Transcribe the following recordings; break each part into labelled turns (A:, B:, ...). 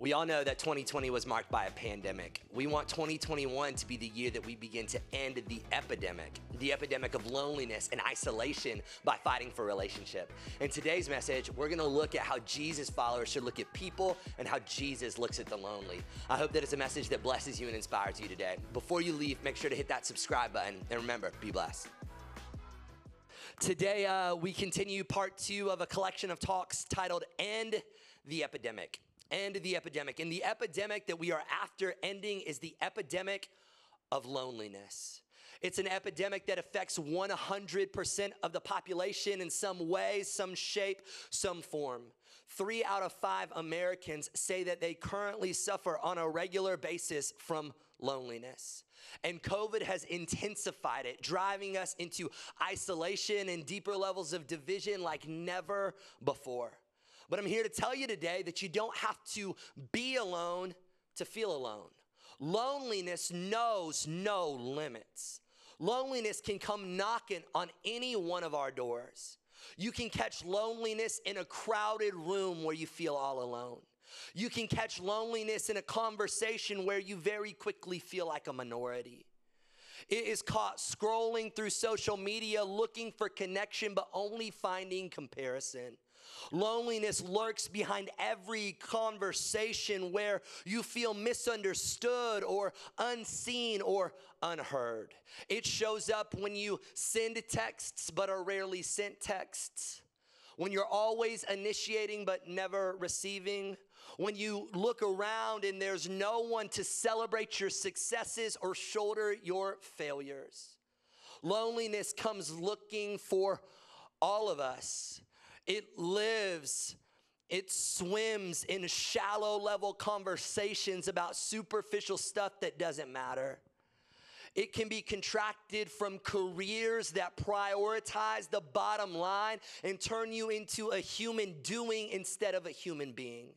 A: We all know that 2020 was marked by a pandemic. We want 2021 to be the year that we begin to end the epidemic, the epidemic of loneliness and isolation by fighting for relationship. In today's message, we're gonna look at how Jesus followers should look at people and how Jesus looks at the lonely. I hope that it's a message that blesses you and inspires you today. Before you leave, make sure to hit that subscribe button and remember, be blessed. Today, uh, we continue part two of a collection of talks titled End the Epidemic end the epidemic. And the epidemic that we are after ending is the epidemic of loneliness. It's an epidemic that affects 100% of the population in some way, some shape, some form. Three out of five Americans say that they currently suffer on a regular basis from loneliness. And COVID has intensified it, driving us into isolation and deeper levels of division like never before. But I'm here to tell you today that you don't have to be alone to feel alone. Loneliness knows no limits. Loneliness can come knocking on any one of our doors. You can catch loneliness in a crowded room where you feel all alone. You can catch loneliness in a conversation where you very quickly feel like a minority. It is caught scrolling through social media looking for connection, but only finding comparison. Loneliness lurks behind every conversation where you feel misunderstood or unseen or unheard. It shows up when you send texts but are rarely sent texts. When you're always initiating but never receiving. When you look around and there's no one to celebrate your successes or shoulder your failures. Loneliness comes looking for all of us. It lives, it swims in shallow level conversations about superficial stuff that doesn't matter. It can be contracted from careers that prioritize the bottom line and turn you into a human doing instead of a human being.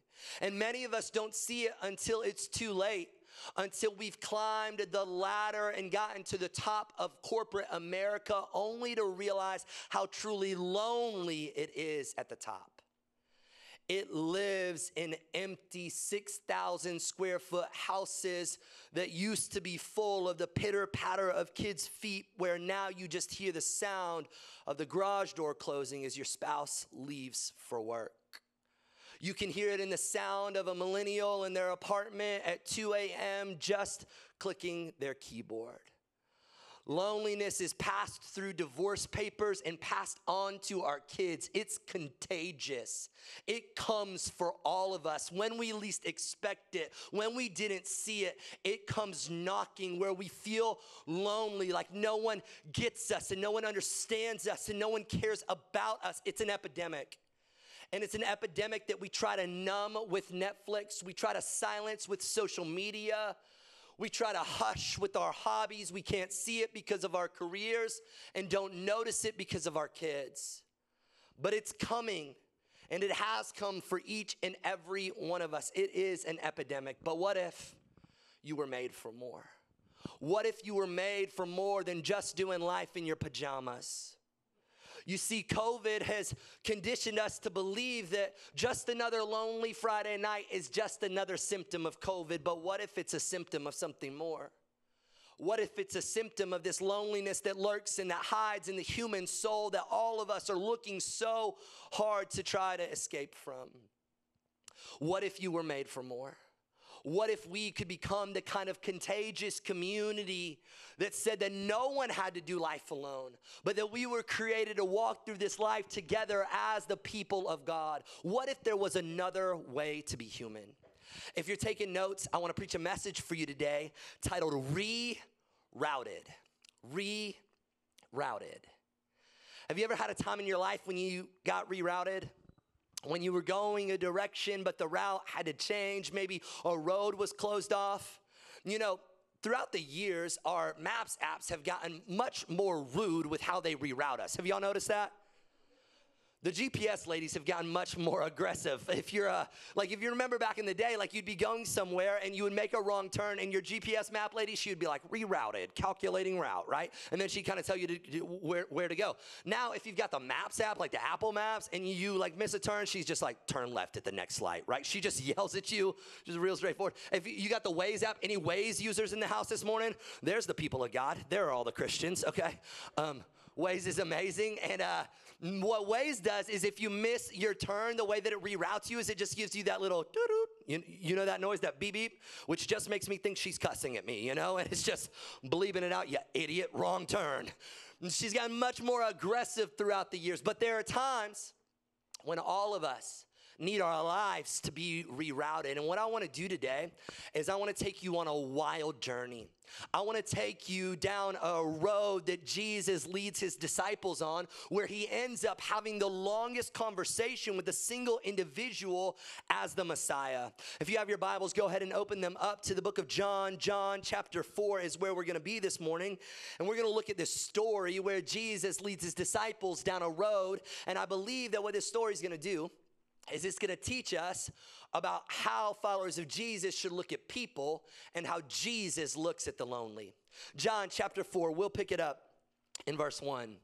A: And many of us don't see it until it's too late until we've climbed the ladder and gotten to the top of corporate America, only to realize how truly lonely it is at the top. It lives in empty 6,000 square foot houses that used to be full of the pitter patter of kids' feet, where now you just hear the sound of the garage door closing as your spouse leaves for work. You can hear it in the sound of a millennial in their apartment at 2 a.m. just clicking their keyboard. Loneliness is passed through divorce papers and passed on to our kids. It's contagious. It comes for all of us when we least expect it, when we didn't see it. It comes knocking where we feel lonely, like no one gets us and no one understands us and no one cares about us. It's an epidemic. And it's an epidemic that we try to numb with Netflix, we try to silence with social media. We try to hush with our hobbies. We can't see it because of our careers and don't notice it because of our kids. But it's coming and it has come for each and every one of us. It is an epidemic. But what if you were made for more? What if you were made for more than just doing life in your pajamas? You see, COVID has conditioned us to believe that just another lonely Friday night is just another symptom of COVID. But what if it's a symptom of something more? What if it's a symptom of this loneliness that lurks and that hides in the human soul that all of us are looking so hard to try to escape from? What if you were made for more? What if we could become the kind of contagious community that said that no one had to do life alone, but that we were created to walk through this life together as the people of God? What if there was another way to be human? If you're taking notes, I want to preach a message for you today titled Rerouted. Rerouted. Have you ever had a time in your life when you got rerouted? When you were going a direction, but the route had to change. Maybe a road was closed off. You know, throughout the years, our maps apps have gotten much more rude with how they reroute us. Have y'all noticed that? The GPS ladies have gotten much more aggressive. If you're a, like, if you remember back in the day, like you'd be going somewhere and you would make a wrong turn, and your GPS map lady, she would be like rerouted, calculating route, right? And then she'd kind of tell you to, to, where, where to go. Now, if you've got the Maps app, like the Apple Maps, and you like miss a turn, she's just like turn left at the next light, right? She just yells at you, just real straightforward. If you got the Waze app, any Waze users in the house this morning? There's the people of God. There are all the Christians, okay? Um, Waze is amazing, and uh, what Waze does is if you miss your turn, the way that it reroutes you is it just gives you that little doo-doo. You, you know that noise, that beep beep, which just makes me think she's cussing at me, you know? And it's just believing it out, you idiot, wrong turn. And she's gotten much more aggressive throughout the years. But there are times when all of us need our lives to be rerouted. And what I want to do today is I want to take you on a wild journey. I want to take you down a road that Jesus leads his disciples on, where he ends up having the longest conversation with a single individual as the Messiah. If you have your Bibles, go ahead and open them up to the book of John. John chapter 4 is where we're going to be this morning. And we're going to look at this story where Jesus leads his disciples down a road. And I believe that what this story is going to do is it's going to teach us about how followers of Jesus should look at people and how Jesus looks at the lonely. John chapter 4, we'll pick it up in verse 1.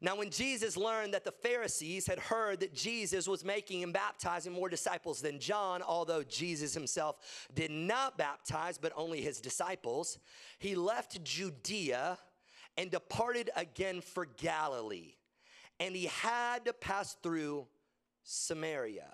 A: Now, when Jesus learned that the Pharisees had heard that Jesus was making and baptizing more disciples than John, although Jesus himself did not baptize, but only his disciples, he left Judea and departed again for Galilee. And he had to pass through Samaria.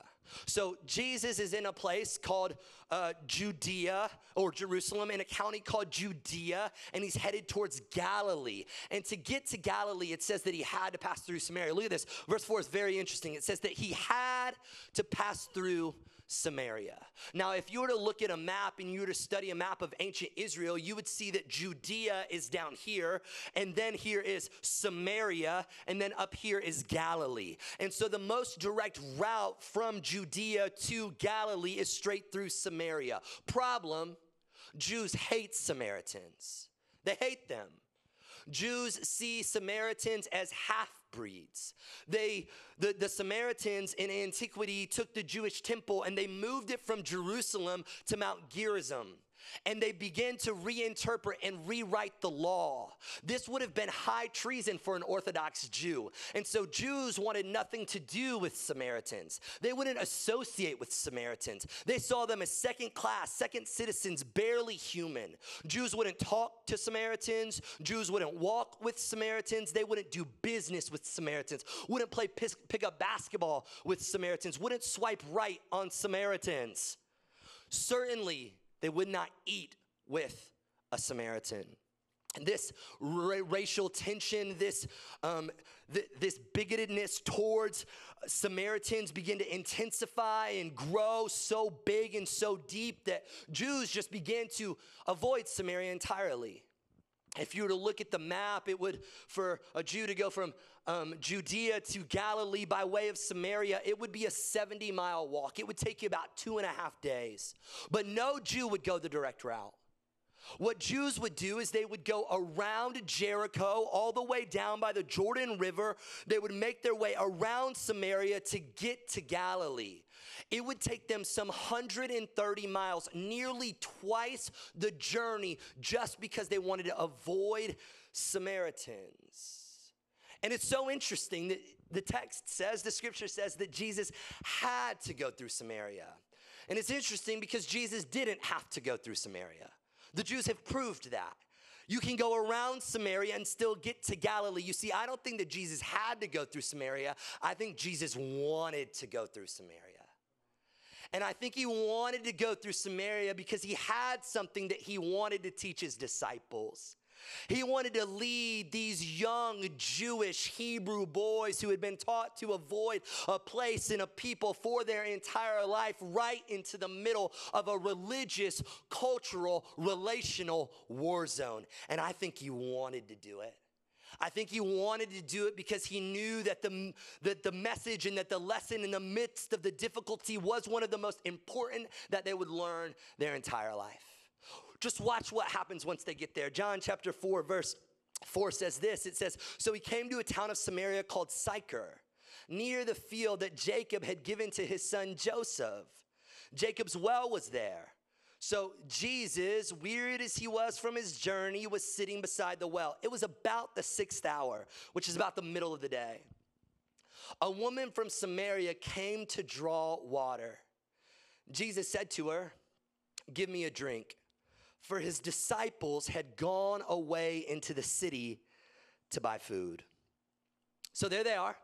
A: So Jesus is in a place called uh, Judea or Jerusalem in a county called Judea, and he's headed towards Galilee. And to get to Galilee, it says that he had to pass through Samaria. Look at this. Verse 4 is very interesting. It says that he had to pass through Samaria. Now, if you were to look at a map and you were to study a map of ancient Israel, you would see that Judea is down here, and then here is Samaria, and then up here is Galilee. And so the most direct route from Judea to Galilee is straight through Samaria. Problem Jews hate Samaritans, they hate them. Jews see Samaritans as half breeds. They, the, the Samaritans in antiquity took the Jewish temple and they moved it from Jerusalem to Mount Gerizim and they began to reinterpret and rewrite the law. This would have been high treason for an Orthodox Jew. And so Jews wanted nothing to do with Samaritans. They wouldn't associate with Samaritans. They saw them as second class, second citizens, barely human. Jews wouldn't talk to Samaritans. Jews wouldn't walk with Samaritans. They wouldn't do business with Samaritans. Wouldn't play pick up basketball with Samaritans. Wouldn't swipe right on Samaritans. Certainly, they would not eat with a Samaritan. And this ra- racial tension, this, um, th- this bigotedness towards Samaritans begin to intensify and grow so big and so deep that Jews just began to avoid Samaria entirely. If you were to look at the map, it would, for a Jew to go from um, Judea to Galilee by way of Samaria, it would be a 70 mile walk. It would take you about two and a half days. But no Jew would go the direct route. What Jews would do is they would go around Jericho all the way down by the Jordan River. They would make their way around Samaria to get to Galilee. It would take them some 130 miles, nearly twice the journey, just because they wanted to avoid Samaritans. And it's so interesting that the text says, the scripture says that Jesus had to go through Samaria. And it's interesting because Jesus didn't have to go through Samaria. The Jews have proved that. You can go around Samaria and still get to Galilee. You see, I don't think that Jesus had to go through Samaria. I think Jesus wanted to go through Samaria. And I think he wanted to go through Samaria because he had something that he wanted to teach his disciples. He wanted to lead these young Jewish Hebrew boys who had been taught to avoid a place and a people for their entire life right into the middle of a religious, cultural, relational war zone. And I think he wanted to do it. I think he wanted to do it because he knew that the, that the message and that the lesson in the midst of the difficulty was one of the most important that they would learn their entire life. Just watch what happens once they get there. John chapter 4, verse 4 says this it says, So he came to a town of Samaria called Sychar near the field that Jacob had given to his son Joseph. Jacob's well was there. So Jesus, wearied as he was from his journey, was sitting beside the well. It was about the sixth hour, which is about the middle of the day. A woman from Samaria came to draw water. Jesus said to her, Give me a drink. For his disciples had gone away into the city to buy food. So there they are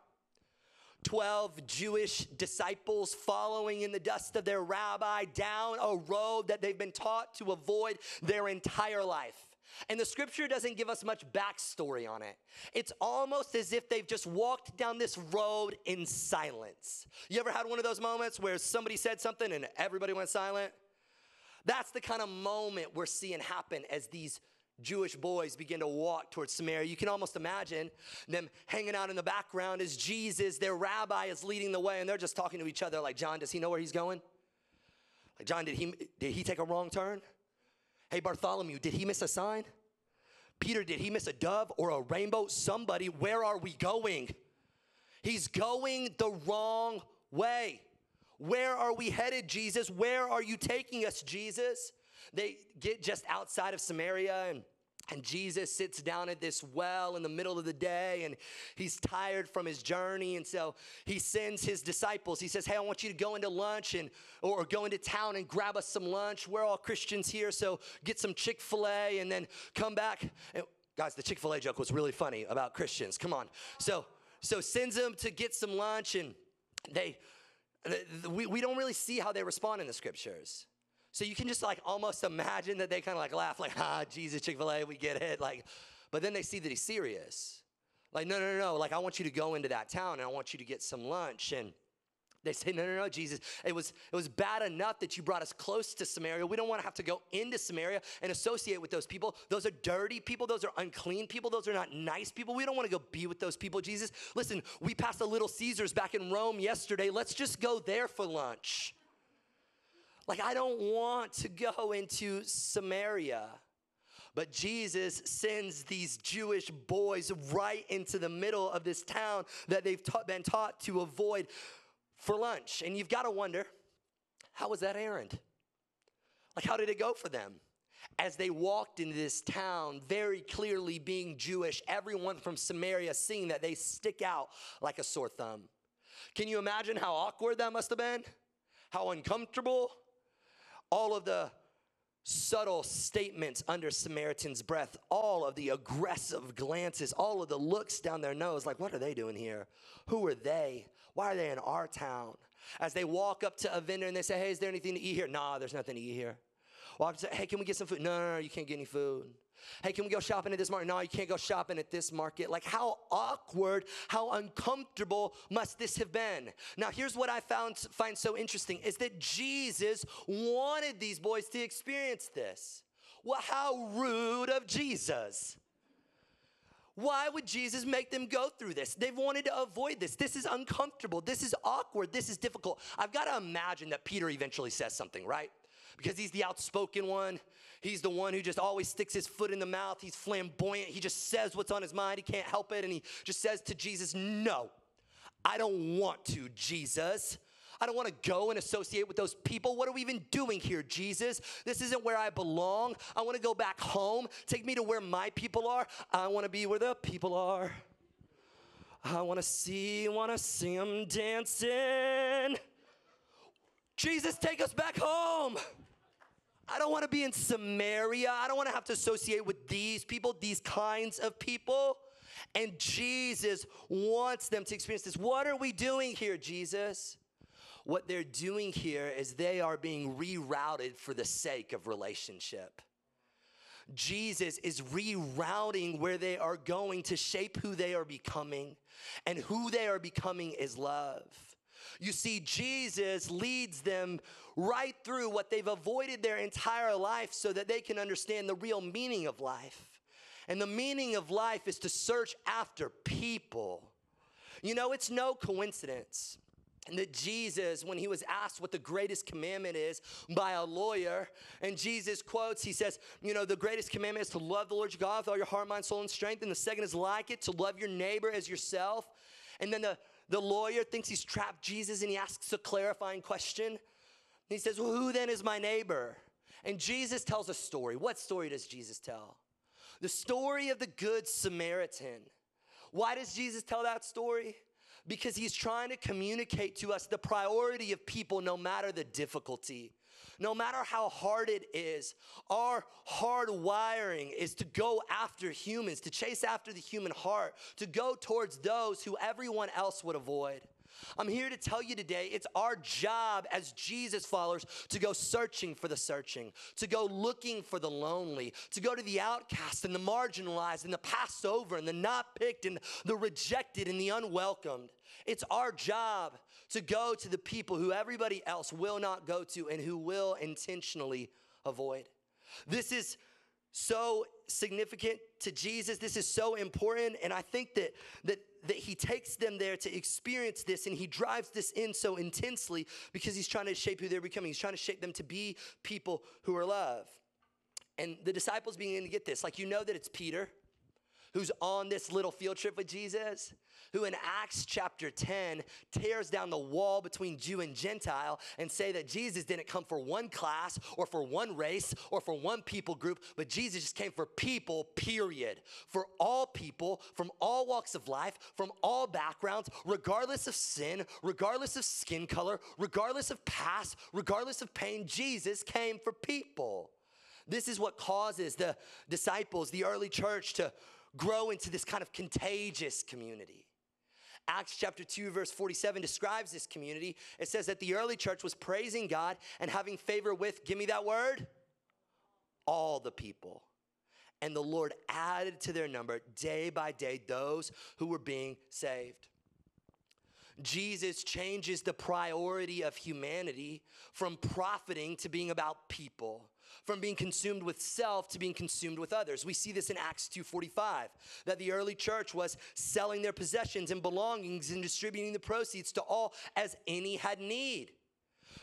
A: 12 Jewish disciples following in the dust of their rabbi down a road that they've been taught to avoid their entire life. And the scripture doesn't give us much backstory on it. It's almost as if they've just walked down this road in silence. You ever had one of those moments where somebody said something and everybody went silent? That's the kind of moment we're seeing happen as these Jewish boys begin to walk towards Samaria. You can almost imagine them hanging out in the background as Jesus, their rabbi, is leading the way, and they're just talking to each other like, John, does he know where he's going? Like, John, did he, did he take a wrong turn? Hey, Bartholomew, did he miss a sign? Peter, did he miss a dove or a rainbow? Somebody, where are we going? He's going the wrong way. Where are we headed, Jesus? Where are you taking us, Jesus? They get just outside of Samaria and and Jesus sits down at this well in the middle of the day and he's tired from his journey. And so he sends his disciples. He says, Hey, I want you to go into lunch and or go into town and grab us some lunch. We're all Christians here, so get some Chick-fil-A and then come back. And guys, the Chick-fil-A joke was really funny about Christians. Come on. So so sends them to get some lunch and they we, we don't really see how they respond in the scriptures. So you can just like almost imagine that they kind of like laugh, like, ah, Jesus, Chick fil A, we get it. Like, but then they see that he's serious. Like, no, no, no, no. Like, I want you to go into that town and I want you to get some lunch. And they say, no, no, no, Jesus. It was, it was bad enough that you brought us close to Samaria. We don't want to have to go into Samaria and associate with those people. Those are dirty people. Those are unclean people. Those are not nice people. We don't want to go be with those people, Jesus. Listen, we passed a Little Caesars back in Rome yesterday. Let's just go there for lunch. Like, I don't want to go into Samaria. But Jesus sends these Jewish boys right into the middle of this town that they've ta- been taught to avoid for lunch. And you've got to wonder how was that errand? Like, how did it go for them? As they walked into this town, very clearly being Jewish, everyone from Samaria seeing that they stick out like a sore thumb. Can you imagine how awkward that must have been? How uncomfortable? All of the subtle statements under Samaritan's breath, all of the aggressive glances, all of the looks down their nose, like, what are they doing here? Who are they? Why are they in our town? As they walk up to a vendor and they say, hey, is there anything to eat here? Nah, there's nothing to eat here. Walk up say, hey, can we get some food? No, no, no, you can't get any food. Hey, can we go shopping at this market? No, you can't go shopping at this market. Like, how awkward, how uncomfortable must this have been? Now, here's what I found find so interesting is that Jesus wanted these boys to experience this. Well, how rude of Jesus. Why would Jesus make them go through this? They've wanted to avoid this. This is uncomfortable. This is awkward. This is difficult. I've got to imagine that Peter eventually says something, right? Because he's the outspoken one. He's the one who just always sticks his foot in the mouth. He's flamboyant. He just says what's on his mind. He can't help it. And he just says to Jesus, No, I don't want to, Jesus. I don't want to go and associate with those people. What are we even doing here, Jesus? This isn't where I belong. I want to go back home. Take me to where my people are. I want to be where the people are. I want to see, want to see them dancing. Jesus, take us back home. I don't want to be in Samaria. I don't want to have to associate with these people, these kinds of people. And Jesus wants them to experience this. What are we doing here, Jesus? What they're doing here is they are being rerouted for the sake of relationship. Jesus is rerouting where they are going to shape who they are becoming, and who they are becoming is love. You see, Jesus leads them right through what they've avoided their entire life so that they can understand the real meaning of life. And the meaning of life is to search after people. You know, it's no coincidence that Jesus, when he was asked what the greatest commandment is by a lawyer, and Jesus quotes, he says, You know, the greatest commandment is to love the Lord your God with all your heart, mind, soul, and strength. And the second is like it, to love your neighbor as yourself. And then the the lawyer thinks he's trapped Jesus and he asks a clarifying question. He says, Well, who then is my neighbor? And Jesus tells a story. What story does Jesus tell? The story of the Good Samaritan. Why does Jesus tell that story? Because he's trying to communicate to us the priority of people no matter the difficulty. No matter how hard it is, our hard wiring is to go after humans, to chase after the human heart, to go towards those who everyone else would avoid. I'm here to tell you today it's our job as Jesus followers to go searching for the searching, to go looking for the lonely, to go to the outcast and the marginalized and the passed over and the not picked and the rejected and the unwelcomed. It's our job to go to the people who everybody else will not go to and who will intentionally avoid. This is so significant to Jesus. This is so important. And I think that, that, that he takes them there to experience this and he drives this in so intensely because he's trying to shape who they're becoming. He's trying to shape them to be people who are love. And the disciples begin to get this. Like, you know that it's Peter who's on this little field trip with Jesus, who in Acts chapter 10 tears down the wall between Jew and Gentile and say that Jesus didn't come for one class or for one race or for one people group, but Jesus just came for people, period. For all people from all walks of life, from all backgrounds, regardless of sin, regardless of skin color, regardless of past, regardless of pain, Jesus came for people. This is what causes the disciples, the early church, to grow into this kind of contagious community. Acts chapter 2, verse 47 describes this community. It says that the early church was praising God and having favor with, give me that word, all the people. And the Lord added to their number day by day those who were being saved. Jesus changes the priority of humanity from profiting to being about people from being consumed with self to being consumed with others. We see this in Acts 2:45 that the early church was selling their possessions and belongings and distributing the proceeds to all as any had need.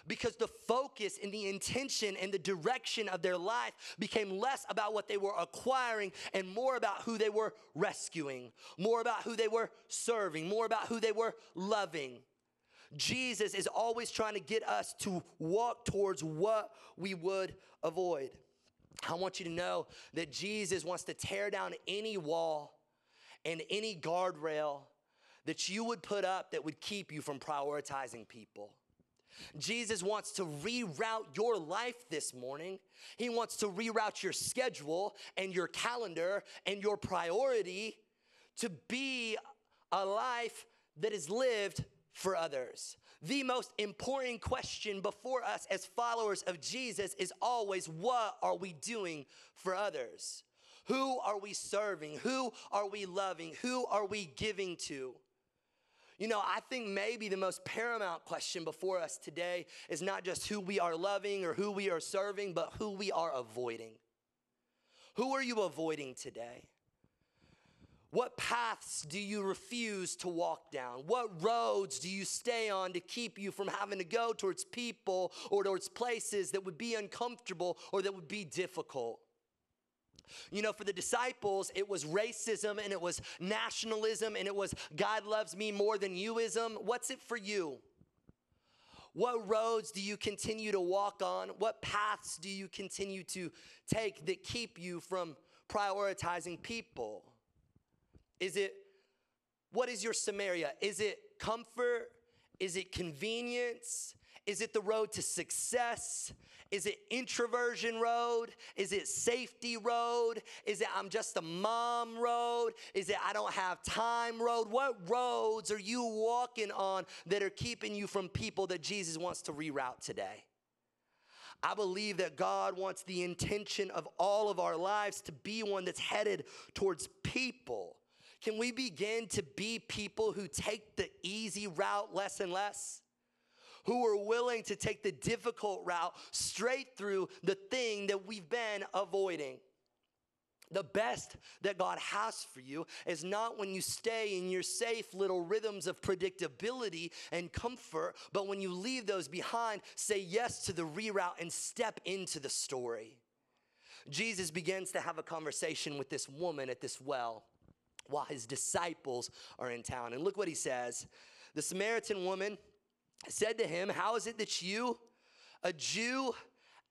A: Because the focus and the intention and the direction of their life became less about what they were acquiring and more about who they were rescuing, more about who they were serving, more about who they were loving. Jesus is always trying to get us to walk towards what we would avoid. I want you to know that Jesus wants to tear down any wall and any guardrail that you would put up that would keep you from prioritizing people. Jesus wants to reroute your life this morning. He wants to reroute your schedule and your calendar and your priority to be a life that is lived for others. The most important question before us as followers of Jesus is always what are we doing for others? Who are we serving? Who are we loving? Who are we giving to? You know, I think maybe the most paramount question before us today is not just who we are loving or who we are serving, but who we are avoiding. Who are you avoiding today? What paths do you refuse to walk down? What roads do you stay on to keep you from having to go towards people or towards places that would be uncomfortable or that would be difficult? You know, for the disciples, it was racism and it was nationalism and it was God loves me more than youism. What's it for you? What roads do you continue to walk on? What paths do you continue to take that keep you from prioritizing people? Is it, what is your Samaria? Is it comfort? Is it convenience? Is it the road to success? Is it introversion road? Is it safety road? Is it I'm just a mom road? Is it I don't have time road? What roads are you walking on that are keeping you from people that Jesus wants to reroute today? I believe that God wants the intention of all of our lives to be one that's headed towards people can we begin to be people who take the easy route less and less? Who are willing to take the difficult route straight through the thing that we've been avoiding? The best that God has for you is not when you stay in your safe little rhythms of predictability and comfort, but when you leave those behind, say yes to the reroute and step into the story. Jesus begins to have a conversation with this woman at this well while his disciples are in town. And look what he says. The Samaritan woman said to him, How is it that you, a Jew,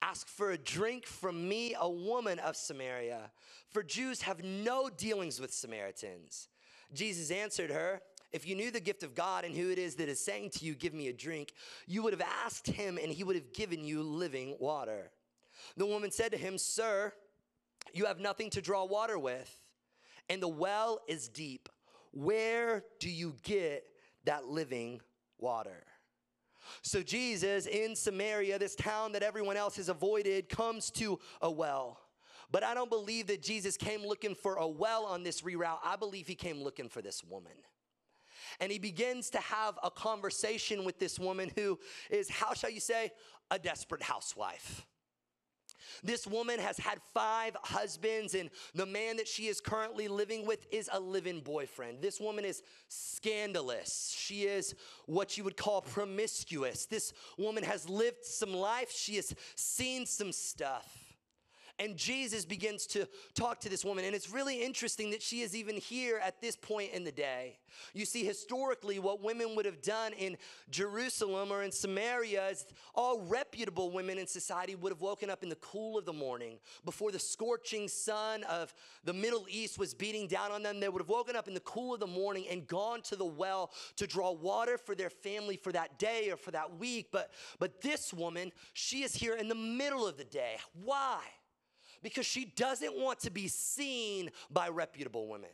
A: ask for a drink from me, a woman of Samaria? For Jews have no dealings with Samaritans. Jesus answered her, If you knew the gift of God and who it is that is saying to you, Give me a drink, you would have asked him and he would have given you living water. The woman said to him, Sir, you have nothing to draw water with, and the well is deep. Where do you get that living water? So Jesus in Samaria, this town that everyone else has avoided, comes to a well. But I don't believe that Jesus came looking for a well on this reroute. I believe he came looking for this woman. And he begins to have a conversation with this woman who is, how shall you say, a desperate housewife. This woman has had five husbands, and the man that she is currently living with is a living boyfriend. This woman is scandalous. She is what you would call promiscuous. This woman has lived some life, she has seen some stuff. And Jesus begins to talk to this woman. And it's really interesting that she is even here at this point in the day. You see, historically, what women would have done in Jerusalem or in Samaria is all reputable women in society would have woken up in the cool of the morning before the scorching sun of the Middle East was beating down on them. They would have woken up in the cool of the morning and gone to the well to draw water for their family for that day or for that week. But, but this woman, she is here in the middle of the day. Why? Because she doesn't want to be seen by reputable women.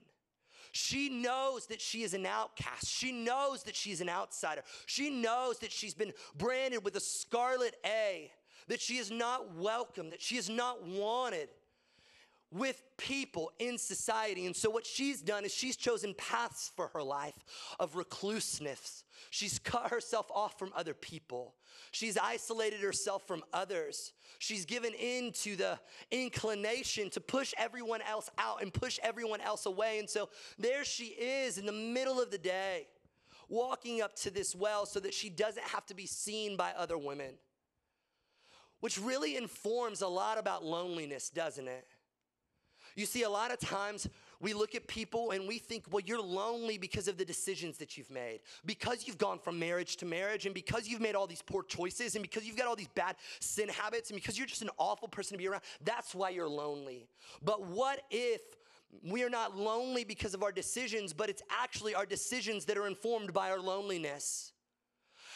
A: She knows that she is an outcast. She knows that she's an outsider. She knows that she's been branded with a scarlet A, that she is not welcome, that she is not wanted with people in society. And so, what she's done is she's chosen paths for her life of recluseness. She's cut herself off from other people. She's isolated herself from others. She's given in to the inclination to push everyone else out and push everyone else away. And so, there she is in the middle of the day, walking up to this well so that she doesn't have to be seen by other women. Which really informs a lot about loneliness, doesn't it? You see, a lot of times we look at people and we think, well, you're lonely because of the decisions that you've made, because you've gone from marriage to marriage, and because you've made all these poor choices, and because you've got all these bad sin habits, and because you're just an awful person to be around. That's why you're lonely. But what if we are not lonely because of our decisions, but it's actually our decisions that are informed by our loneliness?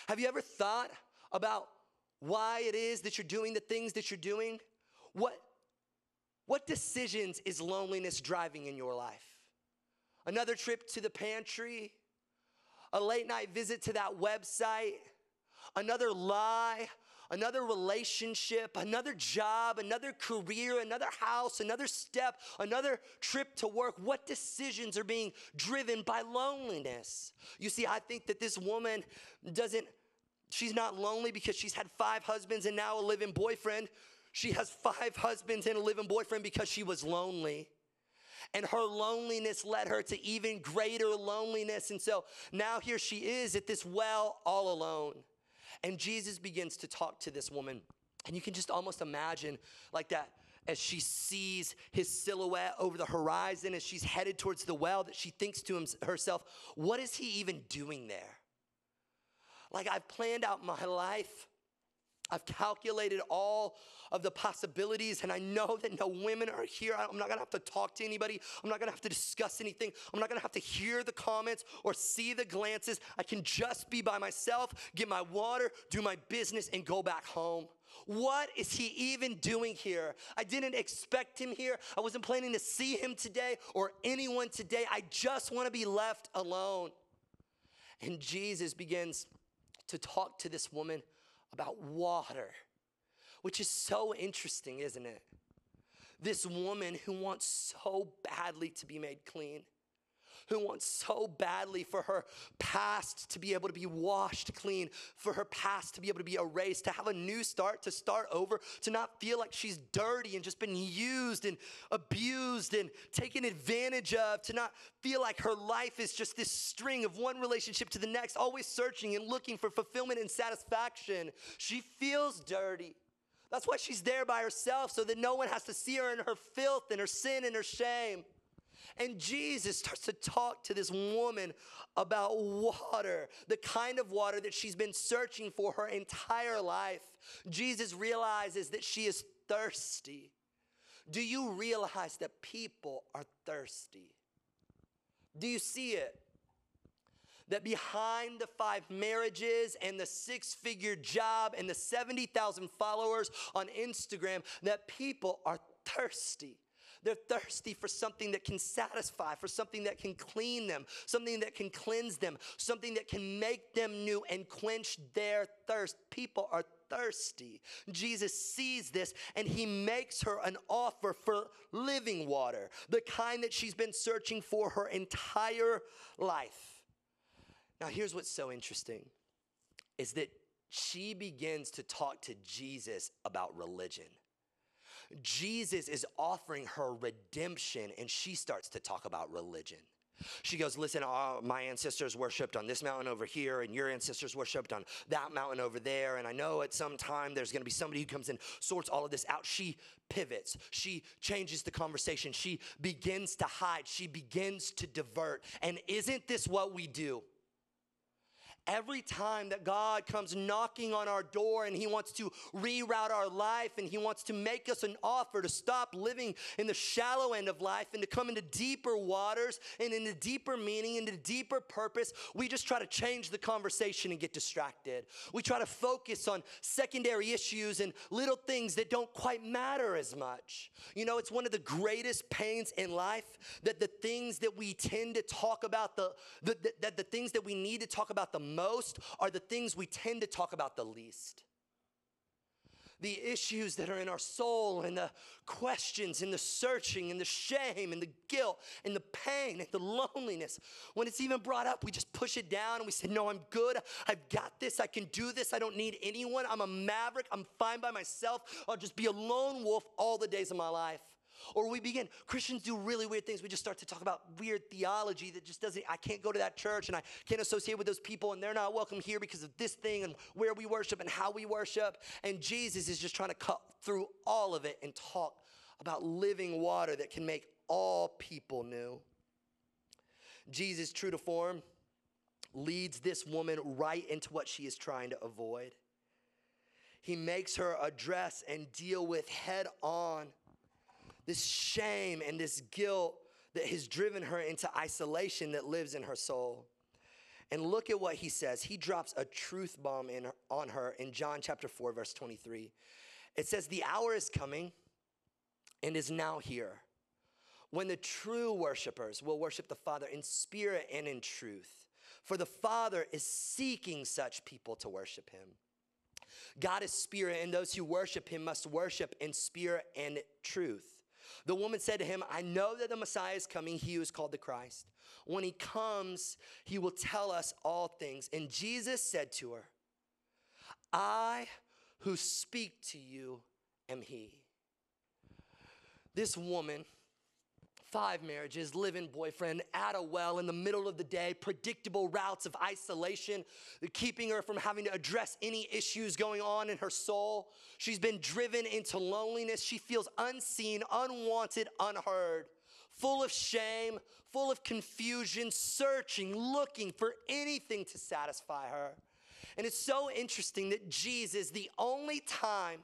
A: Have you ever thought about why it is that you're doing the things that you're doing? What what decisions is loneliness driving in your life? Another trip to the pantry, a late night visit to that website, another lie, another relationship, another job, another career, another house, another step, another trip to work. What decisions are being driven by loneliness? You see, I think that this woman doesn't, she's not lonely because she's had five husbands and now a living boyfriend. She has five husbands and a living boyfriend because she was lonely. And her loneliness led her to even greater loneliness. And so now here she is at this well all alone. And Jesus begins to talk to this woman. And you can just almost imagine like that as she sees his silhouette over the horizon as she's headed towards the well that she thinks to herself, what is he even doing there? Like I've planned out my life. I've calculated all of the possibilities, and I know that no women are here. I'm not gonna have to talk to anybody. I'm not gonna have to discuss anything. I'm not gonna have to hear the comments or see the glances. I can just be by myself, get my water, do my business, and go back home. What is he even doing here? I didn't expect him here. I wasn't planning to see him today or anyone today. I just wanna be left alone. And Jesus begins to talk to this woman about water, which is so interesting, isn't it? This woman who wants so badly to be made clean who wants so badly for her past to be able to be washed clean, for her past to be able to be erased, to have a new start, to start over, to not feel like she's dirty and just been used and abused and taken advantage of, to not feel like her life is just this string of one relationship to the next, always searching and looking for fulfillment and satisfaction. She feels dirty. That's why she's there by herself, so that no one has to see her in her filth and her sin and her shame. And Jesus starts to talk to this woman about water, the kind of water that she's been searching for her entire life. Jesus realizes that she is thirsty. Do you realize that people are thirsty? Do you see it? That behind the five marriages and the six figure job and the 70,000 followers on Instagram, that people are thirsty. They're thirsty for something that can satisfy, for something that can clean them, something that can cleanse them, something that can make them new and quench their thirst. People are thirsty. Jesus sees this and he makes her an offer for living water, the kind that she's been searching for her entire life. Now, here's what's so interesting is that she begins to talk to Jesus about religion. Jesus is offering her redemption, and she starts to talk about religion. She goes, Listen, uh, my ancestors worshiped on this mountain over here, and your ancestors worshiped on that mountain over there. And I know at some time there's gonna be somebody who comes and sorts all of this out. She pivots, she changes the conversation, she begins to hide, she begins to divert. And isn't this what we do? Every time that God comes knocking on our door and He wants to reroute our life and He wants to make us an offer to stop living in the shallow end of life and to come into deeper waters and into deeper meaning, and into deeper purpose, we just try to change the conversation and get distracted. We try to focus on secondary issues and little things that don't quite matter as much. You know, it's one of the greatest pains in life that the things that we tend to talk about, the, the, the that the things that we need to talk about the most are the things we tend to talk about the least. The issues that are in our soul, and the questions, and the searching, and the shame, and the guilt, and the pain, and the loneliness. When it's even brought up, we just push it down and we say, No, I'm good. I've got this. I can do this. I don't need anyone. I'm a maverick. I'm fine by myself. I'll just be a lone wolf all the days of my life. Or we begin, Christians do really weird things. We just start to talk about weird theology that just doesn't, I can't go to that church and I can't associate with those people and they're not welcome here because of this thing and where we worship and how we worship. And Jesus is just trying to cut through all of it and talk about living water that can make all people new. Jesus, true to form, leads this woman right into what she is trying to avoid. He makes her address and deal with head on this shame and this guilt that has driven her into isolation that lives in her soul. And look at what he says. He drops a truth bomb in, on her in John chapter 4, verse 23. It says, The hour is coming and is now here when the true worshipers will worship the Father in spirit and in truth. For the Father is seeking such people to worship him. God is spirit, and those who worship him must worship in spirit and truth. The woman said to him, I know that the Messiah is coming, he who is called the Christ. When he comes, he will tell us all things. And Jesus said to her, I who speak to you am he. This woman five marriages, live-in boyfriend, at a well in the middle of the day, predictable routes of isolation, keeping her from having to address any issues going on in her soul. She's been driven into loneliness. She feels unseen, unwanted, unheard, full of shame, full of confusion, searching, looking for anything to satisfy her. And it's so interesting that Jesus, the only time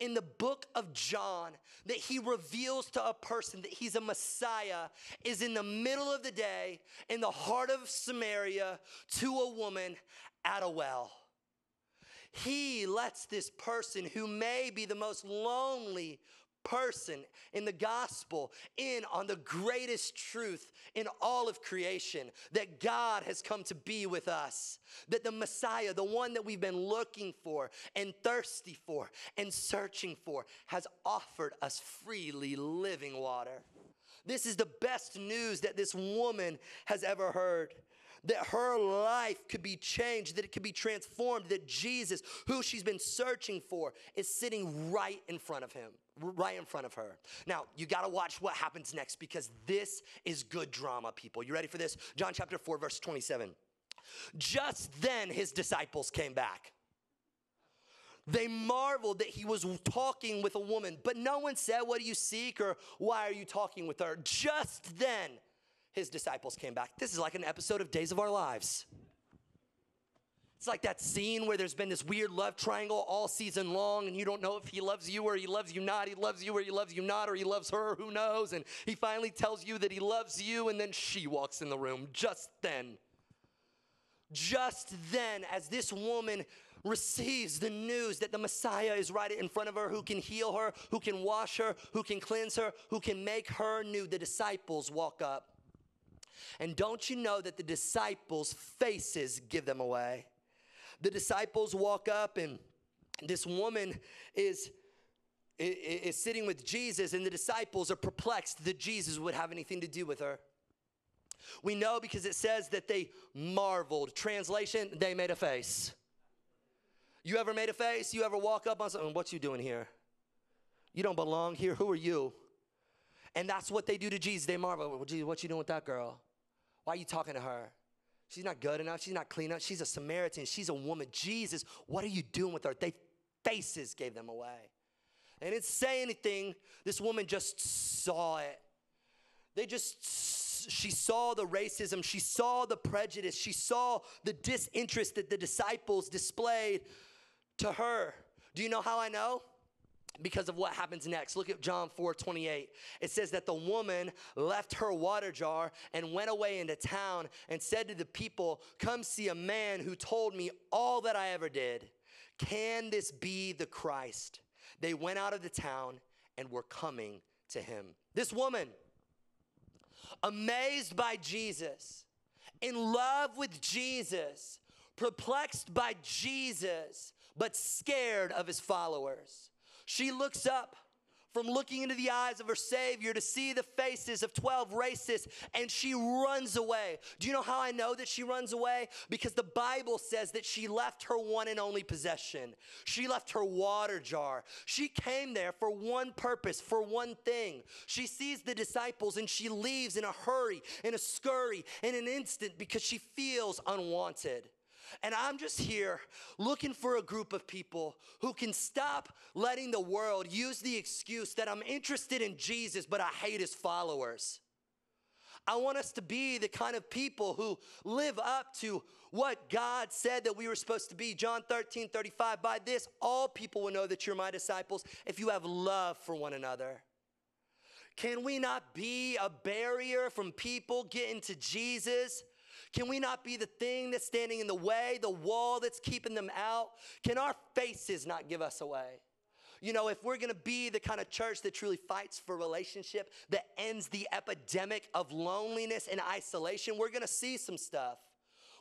A: in the book of John that he reveals to a person that he's a Messiah is in the middle of the day in the heart of Samaria to a woman at a well. He lets this person who may be the most lonely person in the gospel in on the greatest truth in all of creation that God has come to be with us. That the Messiah, the one that we've been looking for and thirsty for and searching for, has offered us freely living water. This is the best news that this woman has ever heard that her life could be changed, that it could be transformed, that Jesus, who she's been searching for, is sitting right in front of him, right in front of her. Now, you got to watch what happens next because this is good drama, people. You ready for this? John chapter 4, verse 27. Just then his disciples came back. They marveled that he was talking with a woman, but no one said, What do you seek or why are you talking with her? Just then, his disciples came back. This is like an episode of Days of Our Lives. It's like that scene where there's been this weird love triangle all season long, and you don't know if he loves you or he loves you not. He loves you or he loves you not, or he loves her, who knows? And he finally tells you that he loves you, and then she walks in the room just then. Just then, as this woman receives the news that the Messiah is right in front of her, who can heal her, who can wash her, who can cleanse her, who can make her new, the disciples walk up. And don't you know that the disciples' faces give them away? The disciples walk up, and this woman is, is, sitting with Jesus, and the disciples are perplexed that Jesus would have anything to do with her. We know because it says that they marveled. Translation, they made a face. You ever made a face? You ever walk up on something? What you doing here? You don't belong here. Who are you? And that's what they do to Jesus. They marvel. Well, Jesus, what you doing with that girl? Why are you talking to her? She's not good enough. She's not clean enough. She's a Samaritan. She's a woman. Jesus, what are you doing with her? They faces gave them away. They didn't say anything. This woman just saw it. They just, she saw the racism. She saw the prejudice. She saw the disinterest that the disciples displayed to her. Do you know how I know? Because of what happens next. Look at John 4 28. It says that the woman left her water jar and went away into town and said to the people, Come see a man who told me all that I ever did. Can this be the Christ? They went out of the town and were coming to him. This woman, amazed by Jesus, in love with Jesus, perplexed by Jesus, but scared of his followers she looks up from looking into the eyes of her Savior to see the faces of 12 racists and she runs away. Do you know how I know that she runs away? Because the Bible says that she left her one and only possession. She left her water jar. She came there for one purpose, for one thing. She sees the disciples and she leaves in a hurry, in a scurry, in an instant because she feels unwanted. And I'm just here looking for a group of people who can stop letting the world use the excuse that I'm interested in Jesus, but I hate his followers. I want us to be the kind of people who live up to what God said that we were supposed to be. John 13, 35. By this, all people will know that you're my disciples if you have love for one another. Can we not be a barrier from people getting to Jesus? Can we not be the thing that's standing in the way, the wall that's keeping them out? Can our faces not give us away? You know, if we're gonna be the kind of church that truly fights for relationship, that ends the epidemic of loneliness and isolation, we're gonna see some stuff.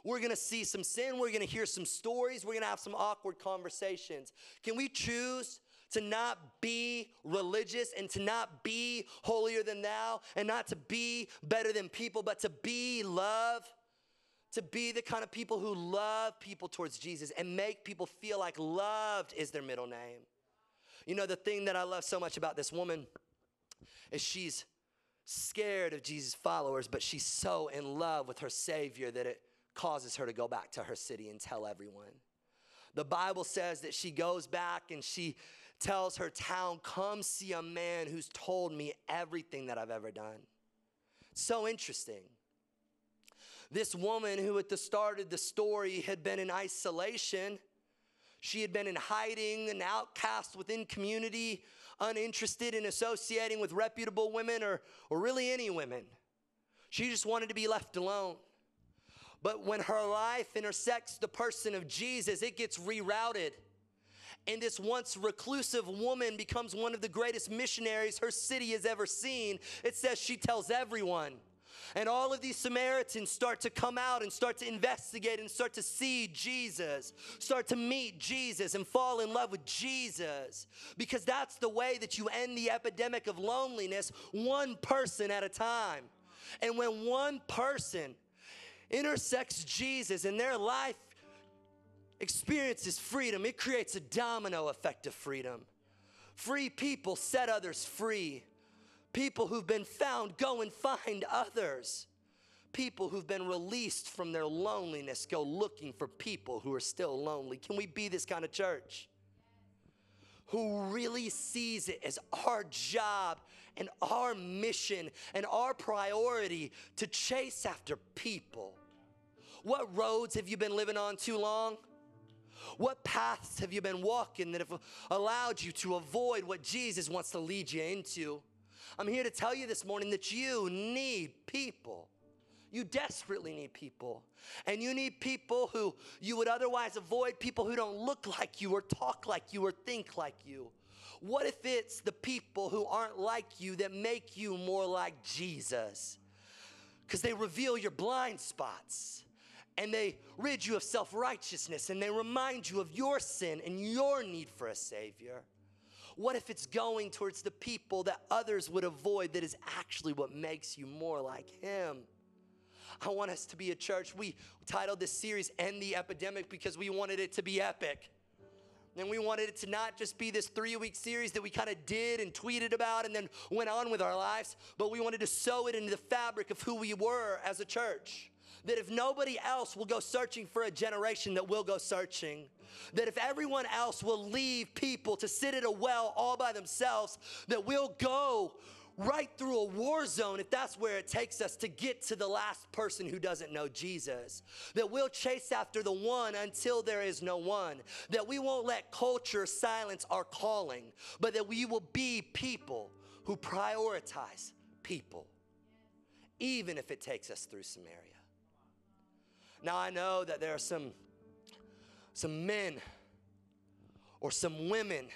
A: We're gonna see some sin, we're gonna hear some stories, we're gonna have some awkward conversations. Can we choose to not be religious and to not be holier than thou and not to be better than people, but to be love? To be the kind of people who love people towards Jesus and make people feel like loved is their middle name. You know, the thing that I love so much about this woman is she's scared of Jesus' followers, but she's so in love with her Savior that it causes her to go back to her city and tell everyone. The Bible says that she goes back and she tells her town, Come see a man who's told me everything that I've ever done. So interesting. This woman who at the start of the story had been in isolation, she had been in hiding, an outcast within community, uninterested in associating with reputable women or, or really any women. She just wanted to be left alone. But when her life intersects the person of Jesus, it gets rerouted. And this once reclusive woman becomes one of the greatest missionaries her city has ever seen. It says she tells everyone. And all of these Samaritans start to come out and start to investigate and start to see Jesus, start to meet Jesus and fall in love with Jesus. Because that's the way that you end the epidemic of loneliness, one person at a time. And when one person intersects Jesus and their life experiences freedom, it creates a domino effect of freedom. Free people set others free. People who've been found go and find others. People who've been released from their loneliness go looking for people who are still lonely. Can we be this kind of church? who really sees it as our job and our mission and our priority to chase after people. What roads have you been living on too long? What paths have you been walking that have allowed you to avoid what Jesus wants to lead you into? I'm here to tell you this morning that you need people. You desperately need people. And you need people who you would otherwise avoid, people who don't look like you or talk like you or think like you. What if it's the people who aren't like you that make you more like Jesus? Because they reveal your blind spots and they rid you of self righteousness and they remind you of your sin and your need for a Savior. What if it's going towards the people that others would avoid that is actually what makes you more like Him? I want us to be a church. We titled this series End the Epidemic because we wanted it to be epic. And we wanted it to not just be this three week series that we kind of did and tweeted about and then went on with our lives, but we wanted to sew it into the fabric of who we were as a church. That if nobody else will go searching for a generation, that we'll go searching. That if everyone else will leave people to sit at a well all by themselves, that we'll go right through a war zone if that's where it takes us to get to the last person who doesn't know Jesus. That we'll chase after the one until there is no one. That we won't let culture silence our calling, but that we will be people who prioritize people, even if it takes us through Samaria. Now I know that there are some some men or some women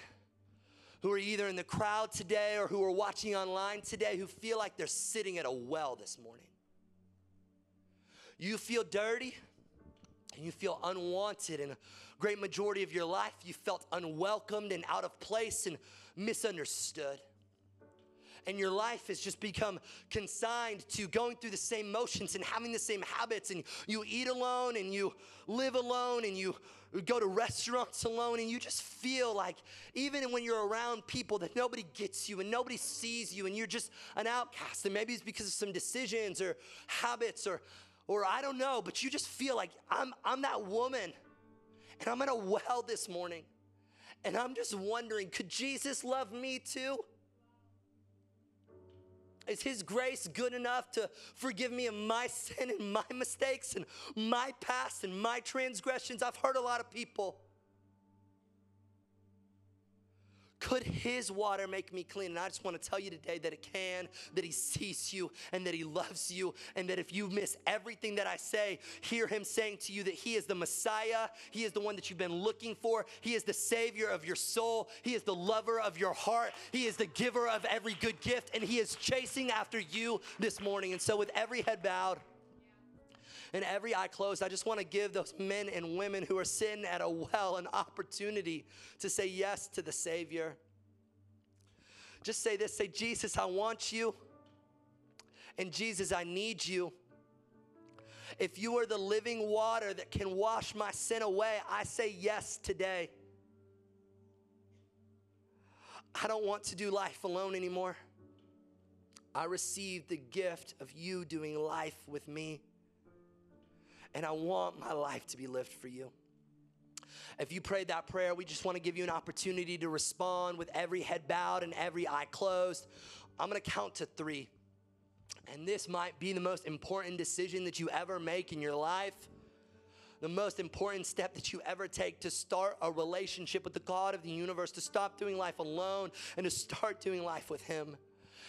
A: who are either in the crowd today or who are watching online today who feel like they're sitting at a well this morning. You feel dirty and you feel unwanted, and a great majority of your life you felt unwelcomed and out of place and misunderstood. And your life has just become consigned to going through the same motions and having the same habits, and you eat alone and you live alone and you go to restaurants alone and you just feel like even when you're around people that nobody gets you and nobody sees you and you're just an outcast and maybe it's because of some decisions or habits or or I don't know but you just feel like I'm I'm that woman and I'm in a well this morning and I'm just wondering could Jesus love me too? Is His grace good enough to forgive me of my sin and my mistakes and my past and my transgressions? I've heard a lot of people Could his water make me clean? And I just want to tell you today that it can, that he sees you and that he loves you, and that if you miss everything that I say, hear him saying to you that he is the Messiah, he is the one that you've been looking for, he is the Savior of your soul, he is the lover of your heart, he is the giver of every good gift, and he is chasing after you this morning. And so, with every head bowed, and every eye closed, I just want to give those men and women who are sitting at a well an opportunity to say yes to the Savior. Just say this say, Jesus, I want you. And Jesus, I need you. If you are the living water that can wash my sin away, I say yes today. I don't want to do life alone anymore. I receive the gift of you doing life with me and I want my life to be lived for you. If you prayed that prayer, we just want to give you an opportunity to respond with every head bowed and every eye closed. I'm going to count to three. And this might be the most important decision that you ever make in your life, the most important step that you ever take to start a relationship with the God of the universe, to stop doing life alone and to start doing life with Him.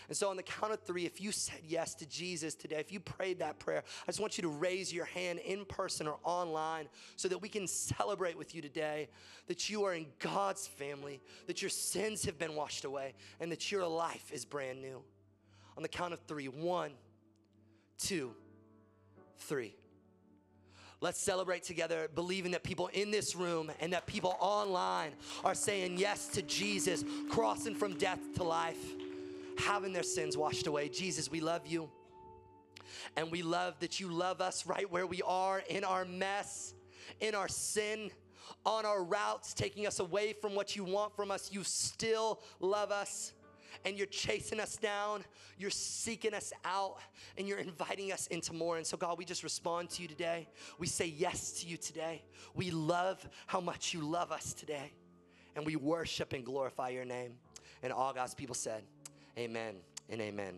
A: And so, on the count of three, if you said yes to Jesus today, if you prayed that prayer, I just want you to raise your hand in person or online so that we can celebrate with you today that you are in God's family, that your sins have been washed away, and that your life is brand new. On the count of three one, two, three. Let's celebrate together, believing that people in this room and that people online are saying yes to Jesus, crossing from death to life having their sins washed away. Jesus, we love you. And we love that you love us right where we are in our mess, in our sin, on our routes, taking us away from what you want from us. You still love us and you're chasing us down, you're seeking us out, and you're inviting us into more. And so, God, we just respond to you today. We say yes to you today. We love how much you love us today. and we worship and glorify your name. And all God's people said, Amen and amen.